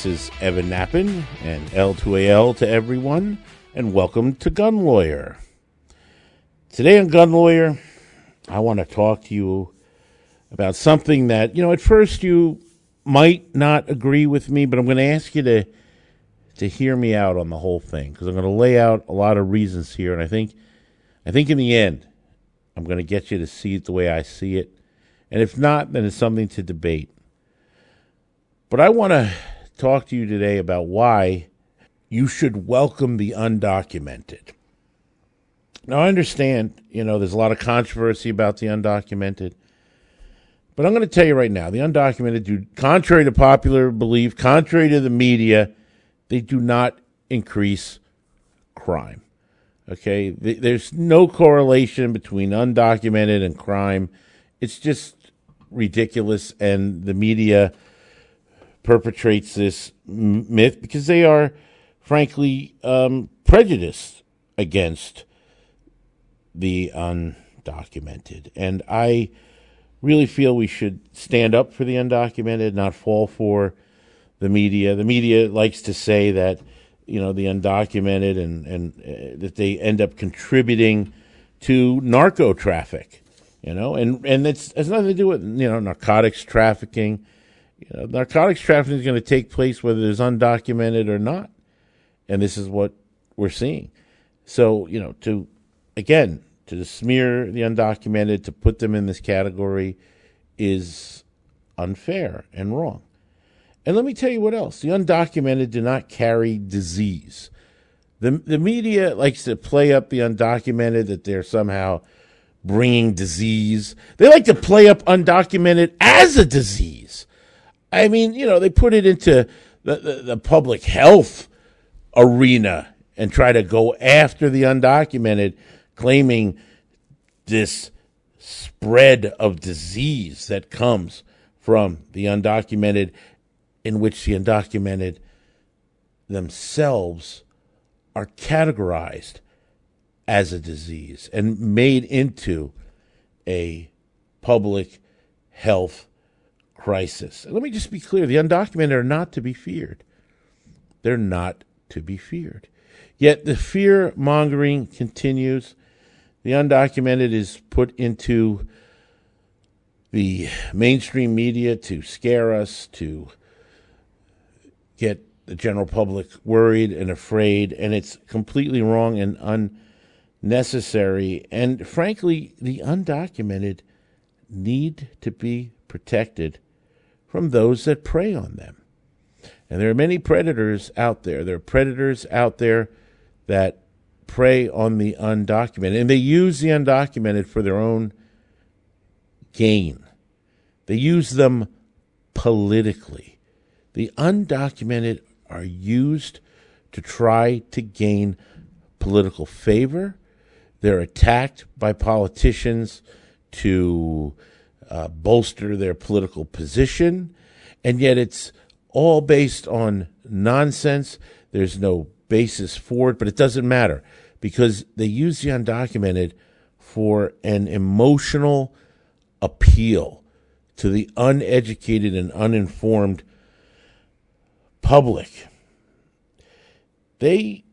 This is Evan Nappen and L2AL to everyone, and welcome to Gun Lawyer. Today on Gun Lawyer, I want to talk to you about something that, you know, at first you might not agree with me, but I'm going to ask you to to hear me out on the whole thing because I'm going to lay out a lot of reasons here, and I think I think in the end I'm going to get you to see it the way I see it, and if not, then it's something to debate. But I want to talk to you today about why you should welcome the undocumented. Now, I understand, you know, there's a lot of controversy about the undocumented. But I'm going to tell you right now the undocumented do, contrary to popular belief, contrary to the media, they do not increase crime. Okay? There's no correlation between undocumented and crime. It's just ridiculous, and the media perpetrates this myth because they are, frankly, um, prejudiced against the undocumented. And I really feel we should stand up for the undocumented, not fall for the media. The media likes to say that you know the undocumented and and uh, that they end up contributing to narco traffic, you know, and and it's has nothing to do with you know narcotics trafficking. You know, narcotics trafficking is going to take place whether it's undocumented or not, and this is what we're seeing. So you know, to again to smear the undocumented to put them in this category is unfair and wrong. And let me tell you what else: the undocumented do not carry disease. The the media likes to play up the undocumented that they're somehow bringing disease. They like to play up undocumented as a disease. I mean, you know, they put it into the, the, the public health arena and try to go after the undocumented, claiming this spread of disease that comes from the undocumented, in which the undocumented themselves are categorized as a disease and made into a public health crisis. let me just be clear the undocumented are not to be feared. They're not to be feared. Yet the fear mongering continues. The undocumented is put into the mainstream media to scare us, to get the general public worried and afraid, and it's completely wrong and unnecessary. And frankly, the undocumented need to be protected from those that prey on them. And there are many predators out there. There are predators out there that prey on the undocumented, and they use the undocumented for their own gain. They use them politically. The undocumented are used to try to gain political favor. They're attacked by politicians to uh, bolster their political position, and yet it's all based on nonsense. There's no basis for it, but it doesn't matter because they use the undocumented for an emotional appeal to the uneducated and uninformed public. They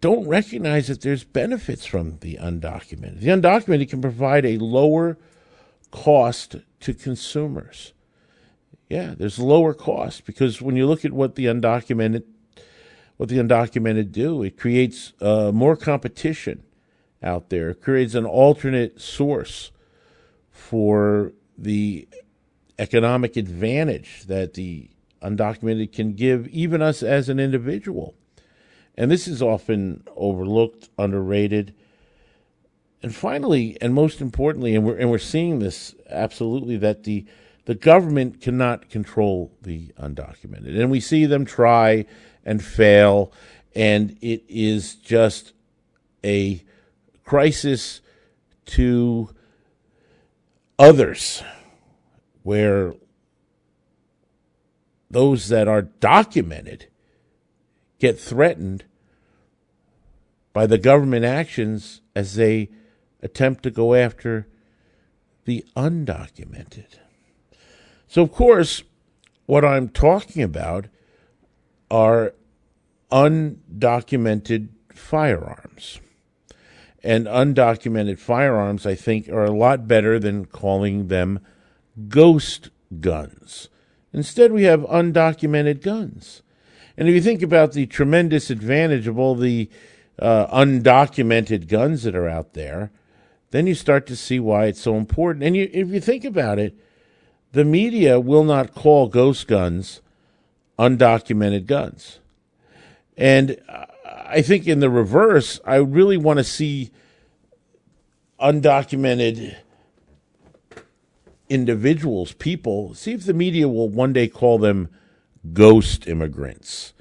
don't recognize that there's benefits from the undocumented. The undocumented can provide a lower cost to consumers. Yeah, there's lower cost because when you look at what the undocumented what the undocumented do, it creates uh, more competition out there. It creates an alternate source for the economic advantage that the undocumented can give even us as an individual. And this is often overlooked, underrated, and finally, and most importantly, and we're and we're seeing this absolutely that the the government cannot control the undocumented, and we see them try and fail, and it is just a crisis to others where those that are documented get threatened by the government actions as they attempt to go after the undocumented. So, of course, what I'm talking about are undocumented firearms. And undocumented firearms, I think, are a lot better than calling them ghost guns. Instead, we have undocumented guns. And if you think about the tremendous advantage of all the uh, undocumented guns that are out there, then you start to see why it's so important. And you, if you think about it, the media will not call ghost guns undocumented guns. And I think in the reverse, I really want to see undocumented individuals, people, see if the media will one day call them ghost immigrants.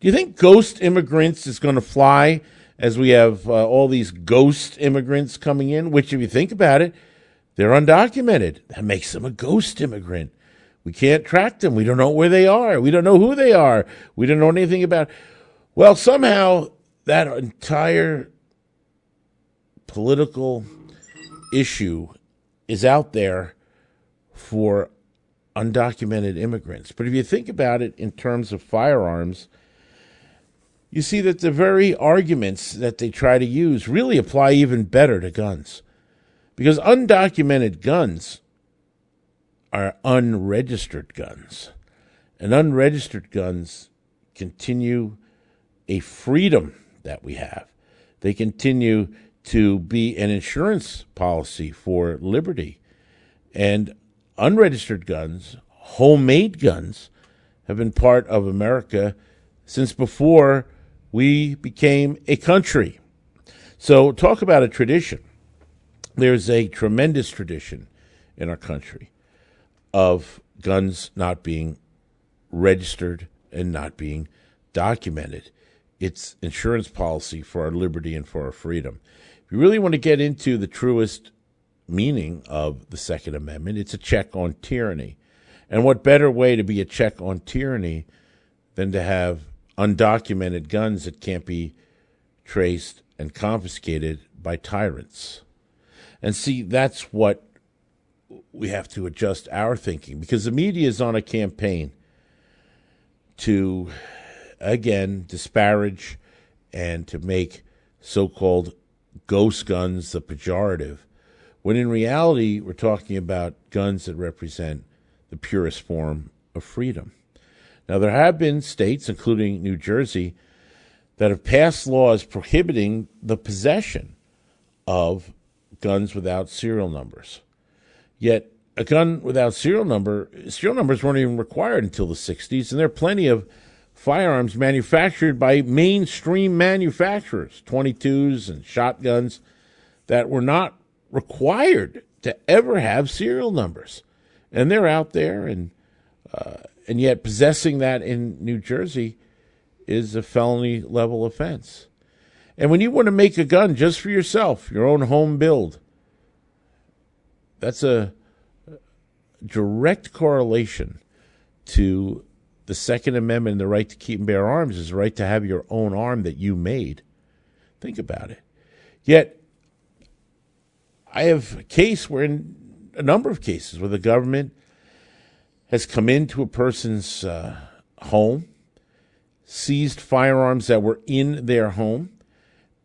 Do you think ghost immigrants is going to fly as we have uh, all these ghost immigrants coming in? Which, if you think about it, they're undocumented. That makes them a ghost immigrant. We can't track them. We don't know where they are. We don't know who they are. We don't know anything about. Well, somehow that entire political issue is out there for undocumented immigrants. But if you think about it in terms of firearms, you see that the very arguments that they try to use really apply even better to guns. Because undocumented guns are unregistered guns. And unregistered guns continue a freedom that we have. They continue to be an insurance policy for liberty. And unregistered guns, homemade guns, have been part of America since before we became a country. So, talk about a tradition. There's a tremendous tradition in our country of guns not being registered and not being documented. It's insurance policy for our liberty and for our freedom. If you really want to get into the truest meaning of the Second Amendment. It's a check on tyranny. And what better way to be a check on tyranny than to have undocumented guns that can't be traced and confiscated by tyrants? And see, that's what we have to adjust our thinking because the media is on a campaign to, again, disparage and to make so called ghost guns the pejorative when in reality, we're talking about guns that represent the purest form of freedom. Now, there have been states, including New Jersey, that have passed laws prohibiting the possession of guns without serial numbers. Yet, a gun without serial number, serial numbers weren't even required until the 60s, and there are plenty of firearms manufactured by mainstream manufacturers, 22s and shotguns, that were not required to ever have serial numbers, and they're out there, and uh, and yet possessing that in New Jersey is a felony level offense. And when you want to make a gun just for yourself, your own home build, that's a direct correlation to the Second Amendment and the right to keep and bear arms is the right to have your own arm that you made. Think about it. Yet I have a case where, in a number of cases, where the government has come into a person's uh, home, seized firearms that were in their home,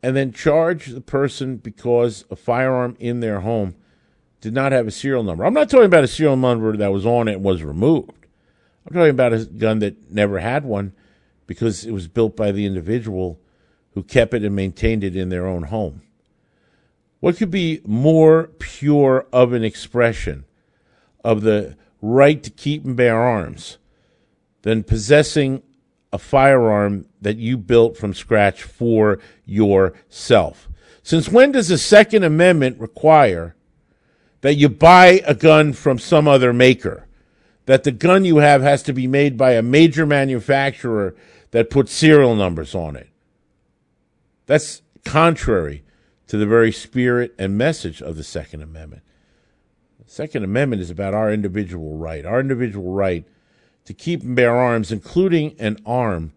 and then charged the person because a firearm in their home did not have a serial number. I'm not talking about a serial number that was on it and was removed. I'm talking about a gun that never had one because it was built by the individual who kept it and maintained it in their own home. What could be more pure of an expression of the right to keep and bear arms than possessing a firearm that you built from scratch for yourself? Since when does the Second Amendment require that you buy a gun from some other maker? That the gun you have has to be made by a major manufacturer that puts serial numbers on it? That's contrary to the very spirit and message of the Second Amendment. Second Amendment is about our individual right, our individual right to keep and bear arms, including an arm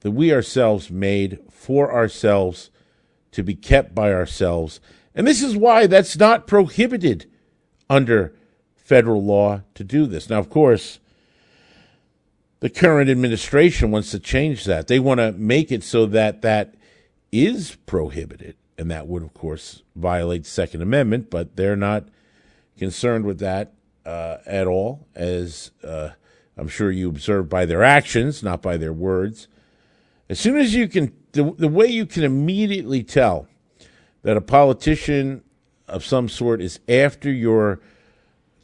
that we ourselves made for ourselves to be kept by ourselves. And this is why that's not prohibited under federal law to do this. Now, of course, the current administration wants to change that. They want to make it so that that is prohibited. And that would, of course, violate Second Amendment, but they're not concerned with that uh, at all, as uh, I'm sure you observe by their actions, not by their words. As soon as you can, the, the way you can immediately tell that a politician of some sort is after your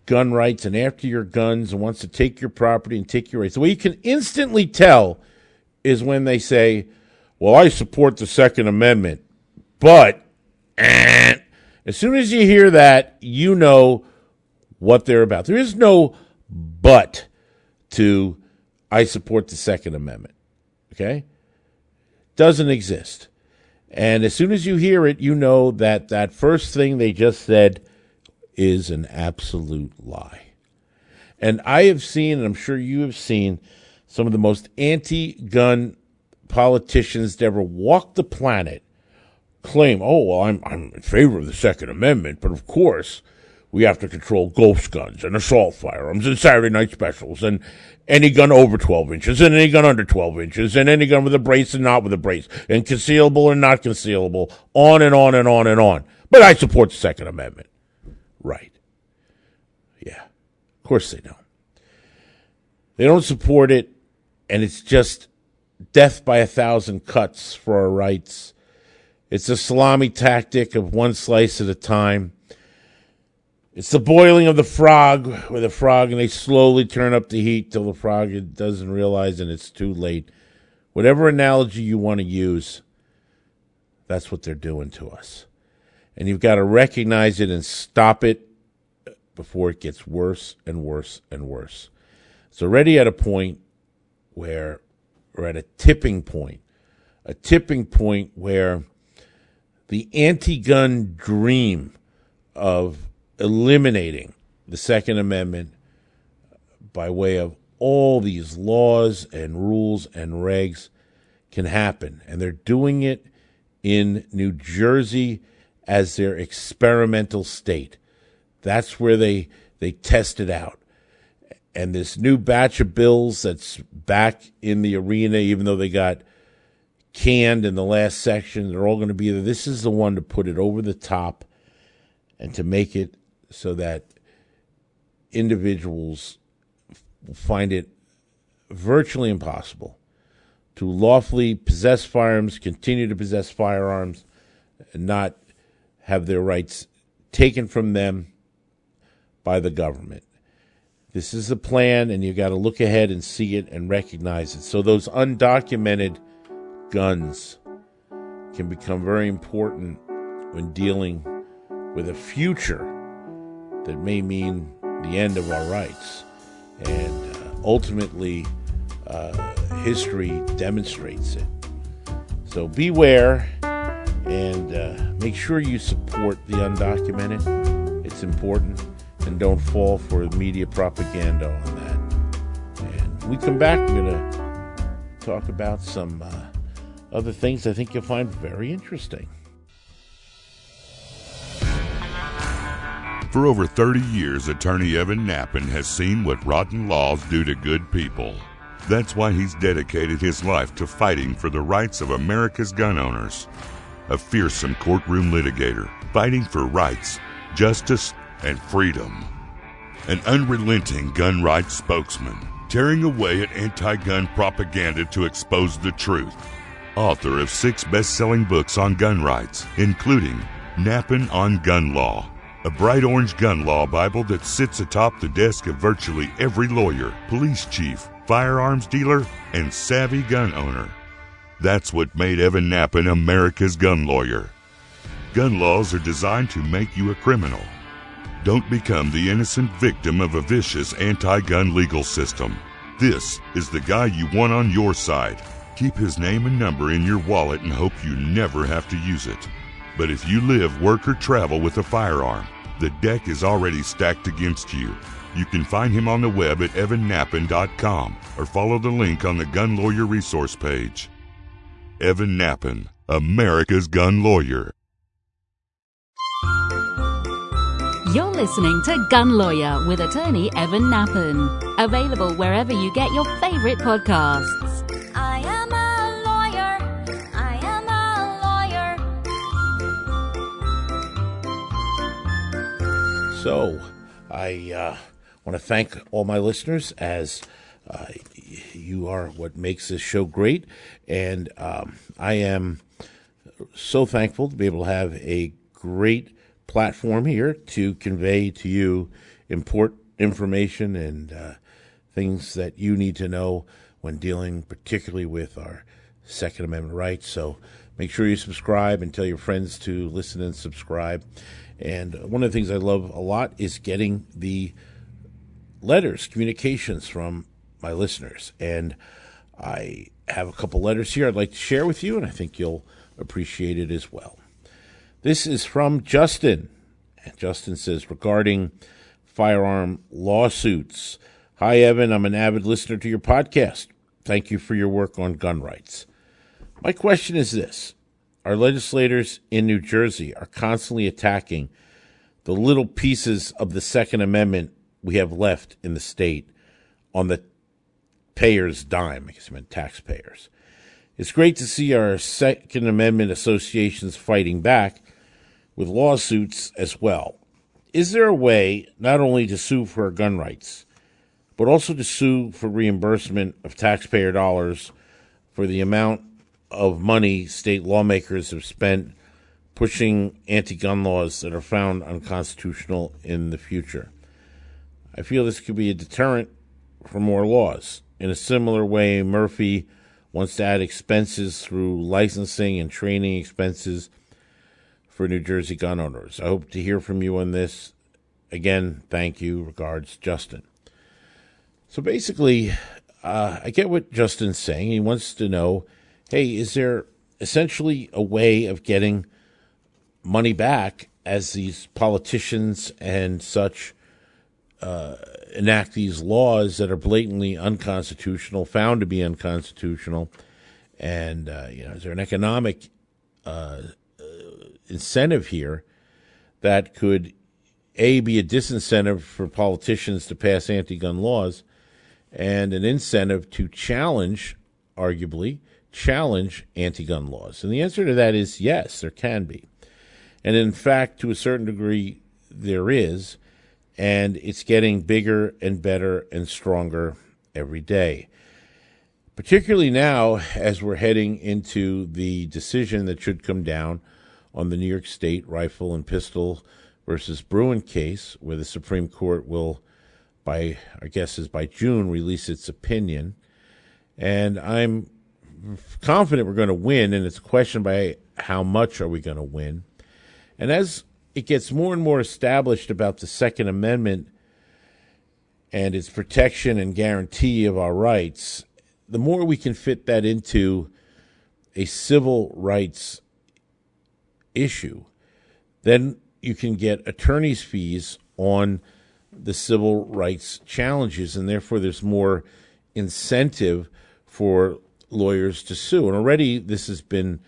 gun rights and after your guns and wants to take your property and take your rights. The way you can instantly tell is when they say, Well, I support the Second Amendment, but eh. As soon as you hear that, you know what they're about. There is no but to I support the Second Amendment. Okay? Doesn't exist. And as soon as you hear it, you know that that first thing they just said is an absolute lie. And I have seen, and I'm sure you have seen, some of the most anti gun politicians that ever walked the planet claim, oh, well, I'm, I'm in favor of the Second Amendment, but of course, we have to control ghost guns and assault firearms and Saturday night specials and any gun over 12 inches and any gun under 12 inches and any gun with a brace and not with a brace and concealable and not concealable, on and on and on and on. But I support the Second Amendment. Right. Yeah. Of course they don't. They don't support it, and it's just death by a thousand cuts for our rights. It's a salami tactic of one slice at a time. It's the boiling of the frog with a frog, and they slowly turn up the heat till the frog doesn't realize and it's too late. Whatever analogy you want to use, that's what they're doing to us. And you've got to recognize it and stop it before it gets worse and worse and worse. It's already at a point where we're at a tipping point, a tipping point where the anti gun dream of eliminating the Second Amendment by way of all these laws and rules and regs can happen. And they're doing it in New Jersey as their experimental state. That's where they, they test it out. And this new batch of bills that's back in the arena, even though they got canned in the last section, they're all going to be there. This is the one to put it over the top and to make it so that individuals find it virtually impossible to lawfully possess firearms, continue to possess firearms, and not have their rights taken from them by the government. This is the plan, and you've got to look ahead and see it and recognize it. So, those undocumented guns can become very important when dealing with a future that may mean the end of our rights. And uh, ultimately, uh, history demonstrates it. So beware and uh, make sure you support the undocumented. It's important. And don't fall for media propaganda on that. And we come back, we're going to talk about some uh, other things I think you'll find very interesting. For over 30 years, attorney Evan Nappen has seen what rotten laws do to good people. That's why he's dedicated his life to fighting for the rights of America's gun owners. A fearsome courtroom litigator, fighting for rights, justice, and freedom. An unrelenting gun rights spokesman, tearing away at anti gun propaganda to expose the truth. Author of six best selling books on gun rights, including Nappen on Gun Law a bright orange gun law Bible that sits atop the desk of virtually every lawyer, police chief, firearms dealer, and savvy gun owner. That's what made Evan Nappen America's gun lawyer. Gun laws are designed to make you a criminal. Don't become the innocent victim of a vicious anti gun legal system. This is the guy you want on your side. Keep his name and number in your wallet and hope you never have to use it. But if you live, work, or travel with a firearm, the deck is already stacked against you. You can find him on the web at evannappen.com or follow the link on the Gun Lawyer resource page. Evan Nappen, America's gun lawyer. You're listening to Gun Lawyer with attorney Evan Nappen. Available wherever you get your favorite podcasts. So, I uh, want to thank all my listeners as uh, you are what makes this show great. And um, I am so thankful to be able to have a great platform here to convey to you important information and uh, things that you need to know when dealing particularly with our Second Amendment rights. So make sure you subscribe and tell your friends to listen and subscribe. And one of the things I love a lot is getting the letters, communications from my listeners. And I have a couple letters here I'd like to share with you, and I think you'll appreciate it as well. This is from Justin. And Justin says, regarding firearm lawsuits. Hi, Evan. I'm an avid listener to your podcast. Thank you for your work on gun rights. My question is this Our legislators in New Jersey are constantly attacking the little pieces of the Second Amendment we have left in the state on the payers' dime. I guess I meant taxpayers. It's great to see our Second Amendment associations fighting back with lawsuits as well. Is there a way not only to sue for our gun rights, but also to sue for reimbursement of taxpayer dollars for the amount of money state lawmakers have spent pushing anti gun laws that are found unconstitutional in the future? I feel this could be a deterrent for more laws. In a similar way, Murphy wants to add expenses through licensing and training expenses for New Jersey gun owners. I hope to hear from you on this. Again, thank you. Regards, Justin. So basically, uh, I get what Justin's saying. He wants to know hey, is there essentially a way of getting money back as these politicians and such uh, enact these laws that are blatantly unconstitutional, found to be unconstitutional, and uh, you know, is there an economic uh, incentive here that could a be a disincentive for politicians to pass anti-gun laws, and an incentive to challenge, arguably, challenge anti-gun laws? And the answer to that is yes, there can be, and in fact, to a certain degree, there is and it's getting bigger and better and stronger every day. Particularly now, as we're heading into the decision that should come down on the New York State rifle and pistol versus Bruen case, where the Supreme Court will, by our guess is by June, release its opinion. And I'm confident we're going to win, and it's a question by how much are we going to win. And as it gets more and more established about the Second Amendment and its protection and guarantee of our rights, the more we can fit that into a civil rights issue, then you can get attorney's fees on the civil rights challenges, and therefore there's more incentive for lawyers to sue. And already this has been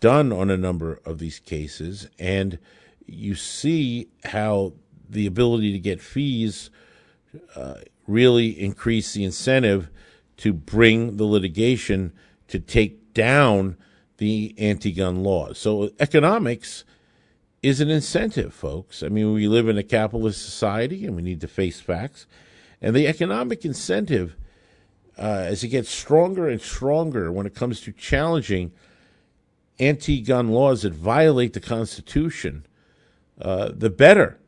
done on a number of these cases, and you see how the ability to get fees uh, really increase the incentive to bring the litigation to take down the anti-gun laws. So economics is an incentive, folks. I mean, we live in a capitalist society and we need to face facts. And the economic incentive, as it gets stronger and stronger when it comes to challenging anti gun laws that violate the Constitution, uh, the better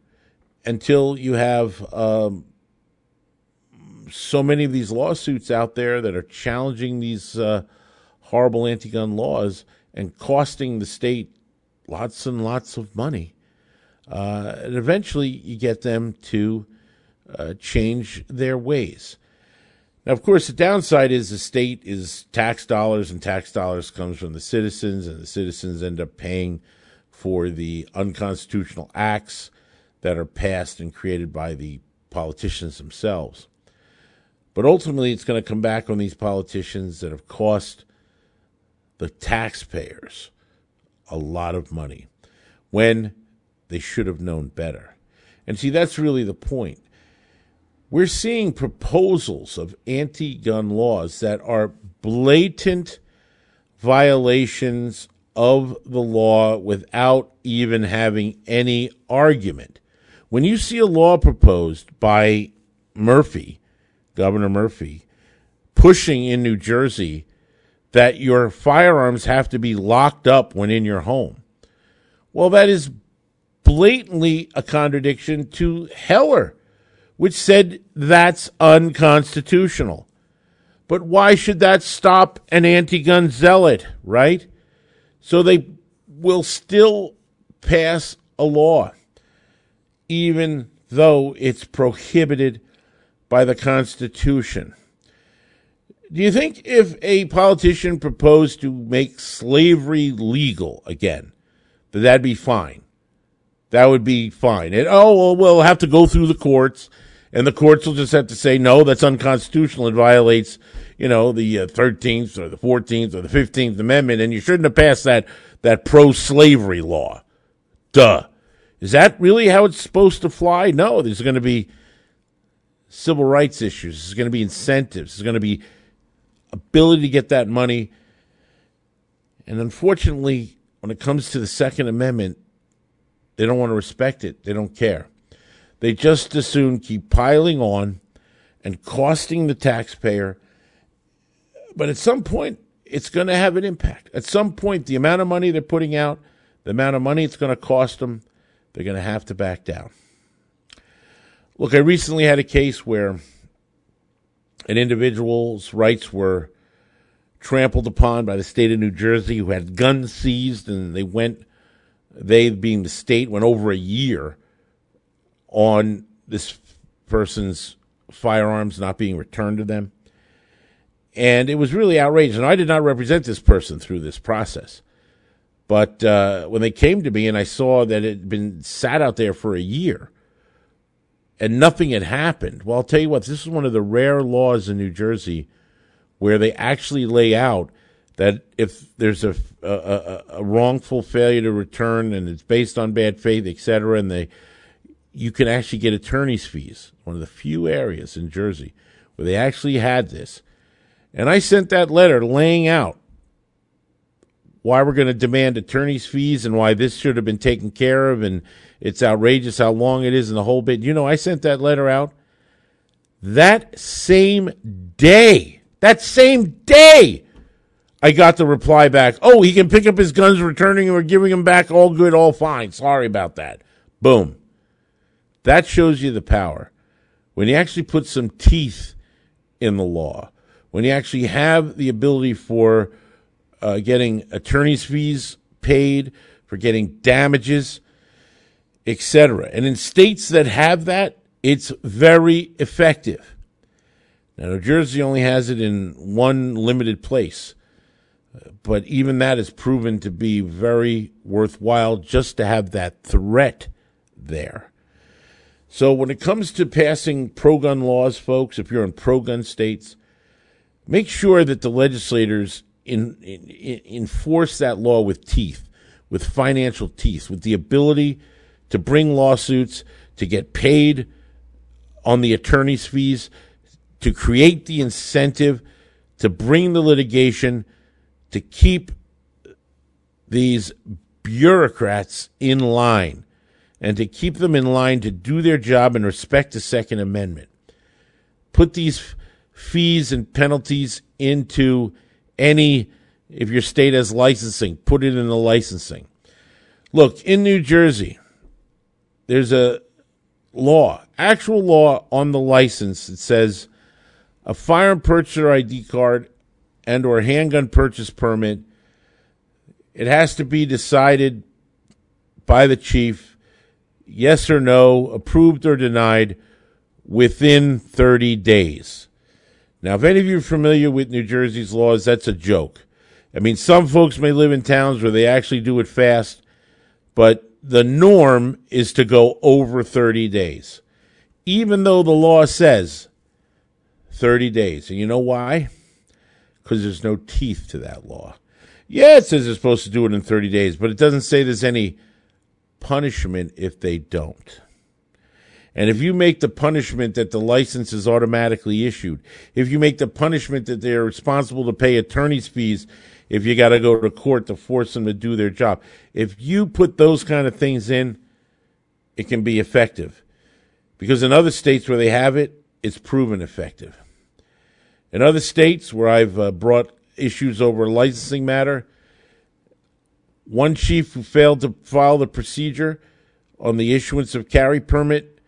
until you have um, so many of these lawsuits out there that are challenging these uh, horrible anti gun laws and costing the state lots and lots of money. Uh, and eventually you get them to uh, change their ways. Now, of course, the downside is the state is tax dollars, and tax dollars comes from the citizens, and the citizens end up paying for the unconstitutional acts that are passed and created by the politicians themselves. But ultimately, it's going to come back on these politicians that have cost the taxpayers a lot of money when they should have known better. And see, that's really the point. We're seeing proposals of anti gun laws that are blatant violations of the law without even having any argument. When you see a law proposed by Murphy, Governor Murphy, pushing in New Jersey that your firearms have to be locked up when in your home, well, that is blatantly a contradiction to Heller, which said that's unconstitutional. But why should that stop an anti gun zealot, right? So they will still pass a law, even though it's prohibited by the Constitution. Do you think if a politician proposed to make slavery legal again, that that'd be fine? That would be fine. And, oh, well, we'll have to go through the courts, and the courts will just have to say, no, that's unconstitutional. It violates, you know, the uh, 13th or the 14th or the 15th Amendment, and you shouldn't have passed that, that pro slavery law. Duh. Is that really how it's supposed to fly? No, there's going to be civil rights issues. There's going to be incentives. There's going to be ability to get that money. And unfortunately, when it comes to the Second Amendment, they don't want to respect it. They don't care. They just as soon keep piling on and costing the taxpayer. But at some point, it's going to have an impact. At some point, the amount of money they're putting out, the amount of money it's going to cost them, they're going to have to back down. Look, I recently had a case where an individual's rights were trampled upon by the state of New Jersey who had guns seized and they went they being the state went over a year on this person's firearms not being returned to them. And it was really outrageous. And I did not represent this person through this process. But uh, when they came to me and I saw that it had been sat out there for a year and nothing had happened, well, I'll tell you what, this is one of the rare laws in New Jersey where they actually lay out that if there's a, a, a, wrongful failure to return and it's based on bad faith, et cetera, and they, you can actually get attorney's fees. One of the few areas in Jersey where they actually had this. And I sent that letter laying out why we're going to demand attorney's fees and why this should have been taken care of and it's outrageous how long it is and the whole bit. You know, I sent that letter out that same day. That same day I got the reply back, oh, he can pick up his guns, returning or giving them back, all good, all fine. Sorry about that. Boom. That shows you the power. When you actually put some teeth in the law, when you actually have the ability for uh, getting attorney's fees paid, for getting damages, etc. And in states that have that, it's very effective. Now, New Jersey only has it in one limited place but even that has proven to be very worthwhile just to have that threat there. So when it comes to passing pro gun laws, folks, if you're in pro gun states, make sure that the legislators in, in, in enforce that law with teeth, with financial teeth, with the ability to bring lawsuits, to get paid on the attorney's fees, to create the incentive to bring the litigation to keep these bureaucrats in line and to keep them in line to do their job and respect the Second Amendment. Put these fees and penalties into any, if your state has licensing, put it in the licensing. Look, in New Jersey, there's a law, actual law on the license that says a firearm purchaser ID card and or handgun purchase permit, it has to be decided by the chief, yes or no, approved or denied within 30 days. Now, if any of you are familiar with New Jersey's laws, that's a joke. I mean, some folks may live in towns where they actually do it fast, but the norm is to go over 30 days, even though the law says 30 days. And you know why? because there's no teeth to that law. Yeah, it says they're supposed to do it in 30 days, but it doesn't say there's any punishment if they don't. And if you make the punishment that the license is automatically issued, if you make the punishment that they're responsible to pay attorney's fees if you got to go to court to force them to do their job, if you put those kind of things in, it can be effective. Because in other states where they have it, it's proven effective. In other states where I've uh, brought issues over licensing matter, one chief who failed to file the procedure on the issuance of carry permit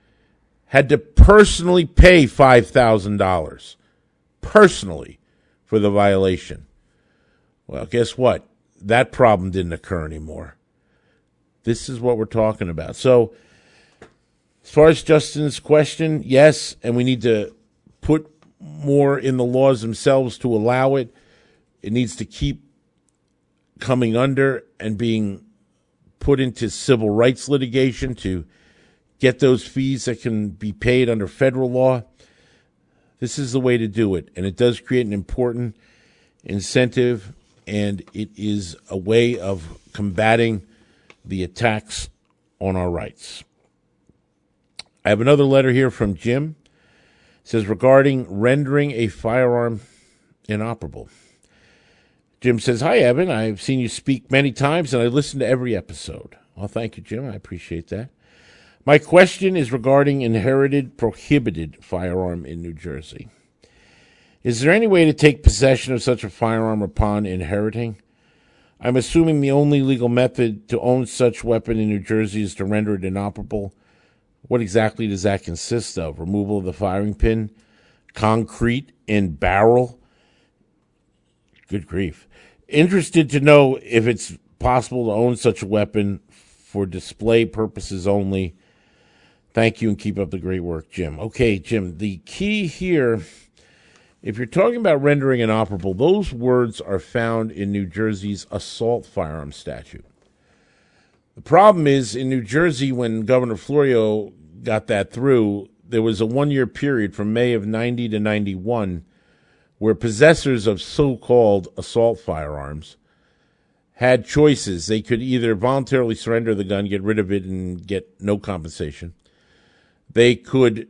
had to personally pay $5,000 personally for the violation. Well, guess what? That problem didn't occur anymore. This is what we're talking about. So, as far as Justin's question, yes, and we need to put more in the laws themselves to allow it. It needs to keep coming under and being put into civil rights litigation to get those fees that can be paid under federal law. This is the way to do it. And it does create an important incentive, and it is a way of combating the attacks on our rights. I have another letter here from Jim. It says regarding rendering a firearm inoperable. Jim says, Hi, Evan. I've seen you speak many times and I listen to every episode. Well, thank you, Jim. I appreciate that. My question is regarding inherited prohibited firearm in New Jersey. Is there any way to take possession of such a firearm upon inheriting? I'm assuming the only legal method to own such weapon in New Jersey is to render it inoperable. What exactly does that consist of? Removal of the firing pin, concrete in barrel. Good grief. Interested to know if it's possible to own such a weapon for display purposes only. Thank you and keep up the great work, Jim. Okay, Jim, the key here if you're talking about rendering inoperable, those words are found in New Jersey's assault firearm statute. The problem is in New Jersey, when Governor Florio got that through, there was a one year period from May of 90 to 91 where possessors of so called assault firearms had choices. They could either voluntarily surrender the gun, get rid of it, and get no compensation. They could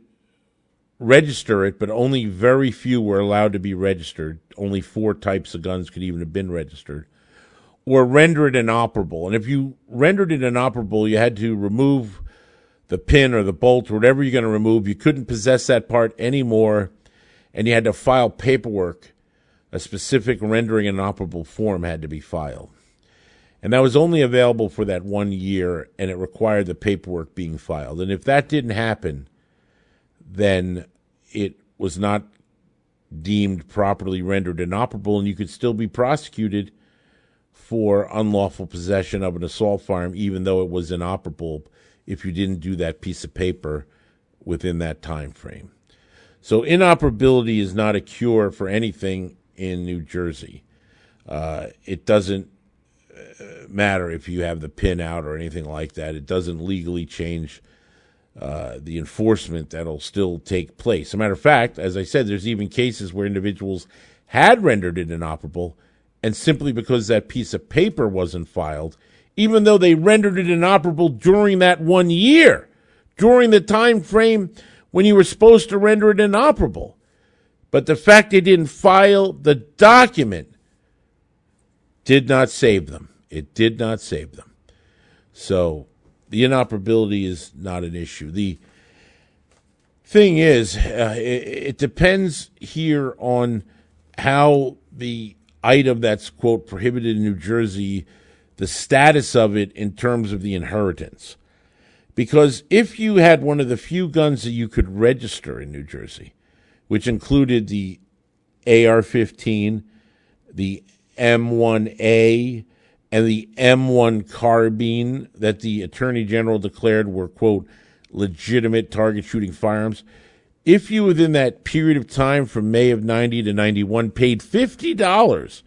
register it, but only very few were allowed to be registered. Only four types of guns could even have been registered. Or render it inoperable. And if you rendered it inoperable, you had to remove the pin or the bolt or whatever you're going to remove. You couldn't possess that part anymore, and you had to file paperwork. A specific rendering inoperable form had to be filed. And that was only available for that one year, and it required the paperwork being filed. And if that didn't happen, then it was not deemed properly rendered inoperable, and you could still be prosecuted for unlawful possession of an assault firearm, even though it was inoperable if you didn't do that piece of paper within that time frame. So inoperability is not a cure for anything in New Jersey. Uh, it doesn't uh, matter if you have the pin out or anything like that. It doesn't legally change uh, the enforcement that'll still take place. As a matter of fact, as I said, there's even cases where individuals had rendered it inoperable, and simply because that piece of paper wasn't filed, even though they rendered it inoperable during that one year, during the time frame when you were supposed to render it inoperable. But the fact they didn't file the document did not save them. It did not save them. So the inoperability is not an issue. The thing is, uh, it, it, depends here on how the item that's quote prohibited in New Jersey, the status of it in terms of the inheritance. Because if you had one of the few guns that you could register in New Jersey, which included the AR 15, the M1A, and the M1 carbine that the Attorney General declared were, quote, legitimate target shooting firearms. If you, within that period of time from May of 90 to 91, paid $50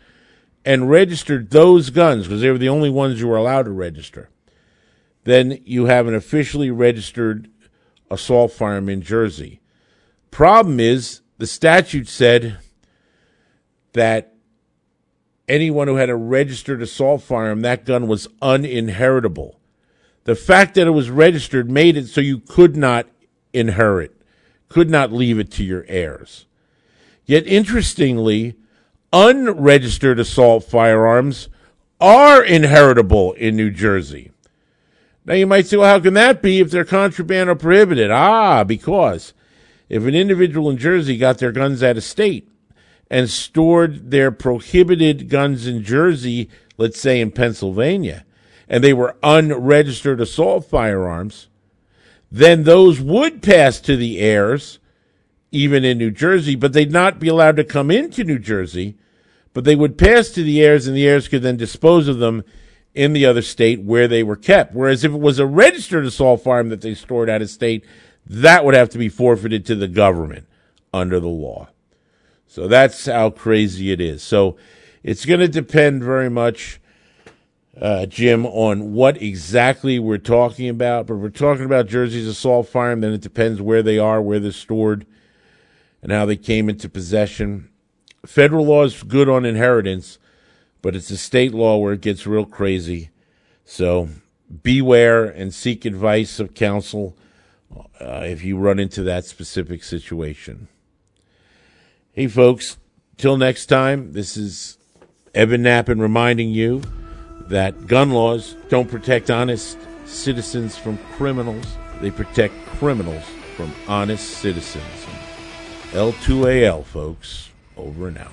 and registered those guns, because they were the only ones you were allowed to register, then you have an officially registered assault firearm in Jersey. Problem is, the statute said that anyone who had a registered assault firearm, that gun was uninheritable. The fact that it was registered made it so you could not inherit, could not leave it to your heirs. Yet, interestingly, unregistered assault firearms are inheritable in New Jersey. Now, you might say, well, how can that be if they're contraband or prohibited? Ah, because if an individual in Jersey got their guns out of state and stored their prohibited guns in Jersey, let's say in Pennsylvania, and they were unregistered assault firearms, then those would pass to the heirs, even in New Jersey, but they'd not be allowed to come into New Jersey, but they would pass to the heirs, and the heirs could then dispose of them in the other state where they were kept. Whereas if it was a registered assault firearm that they stored out of state, that would have to be forfeited to the government under the law. So that's how crazy it is. So it's going to depend very much, uh, Jim, on what exactly we're talking about. But we're talking about Jersey's assault firearm, then it depends where they are, where they're stored, and how they came into possession. Federal law is good on inheritance, but it's a state law where it gets real crazy. So beware and seek advice of counsel uh, if you run into that specific situation. Hey, folks, till next time, this is Evan Nappen reminding you that gun laws don't protect honest citizens from criminals, they protect criminals from honest citizens. L2AL, folks, over and out.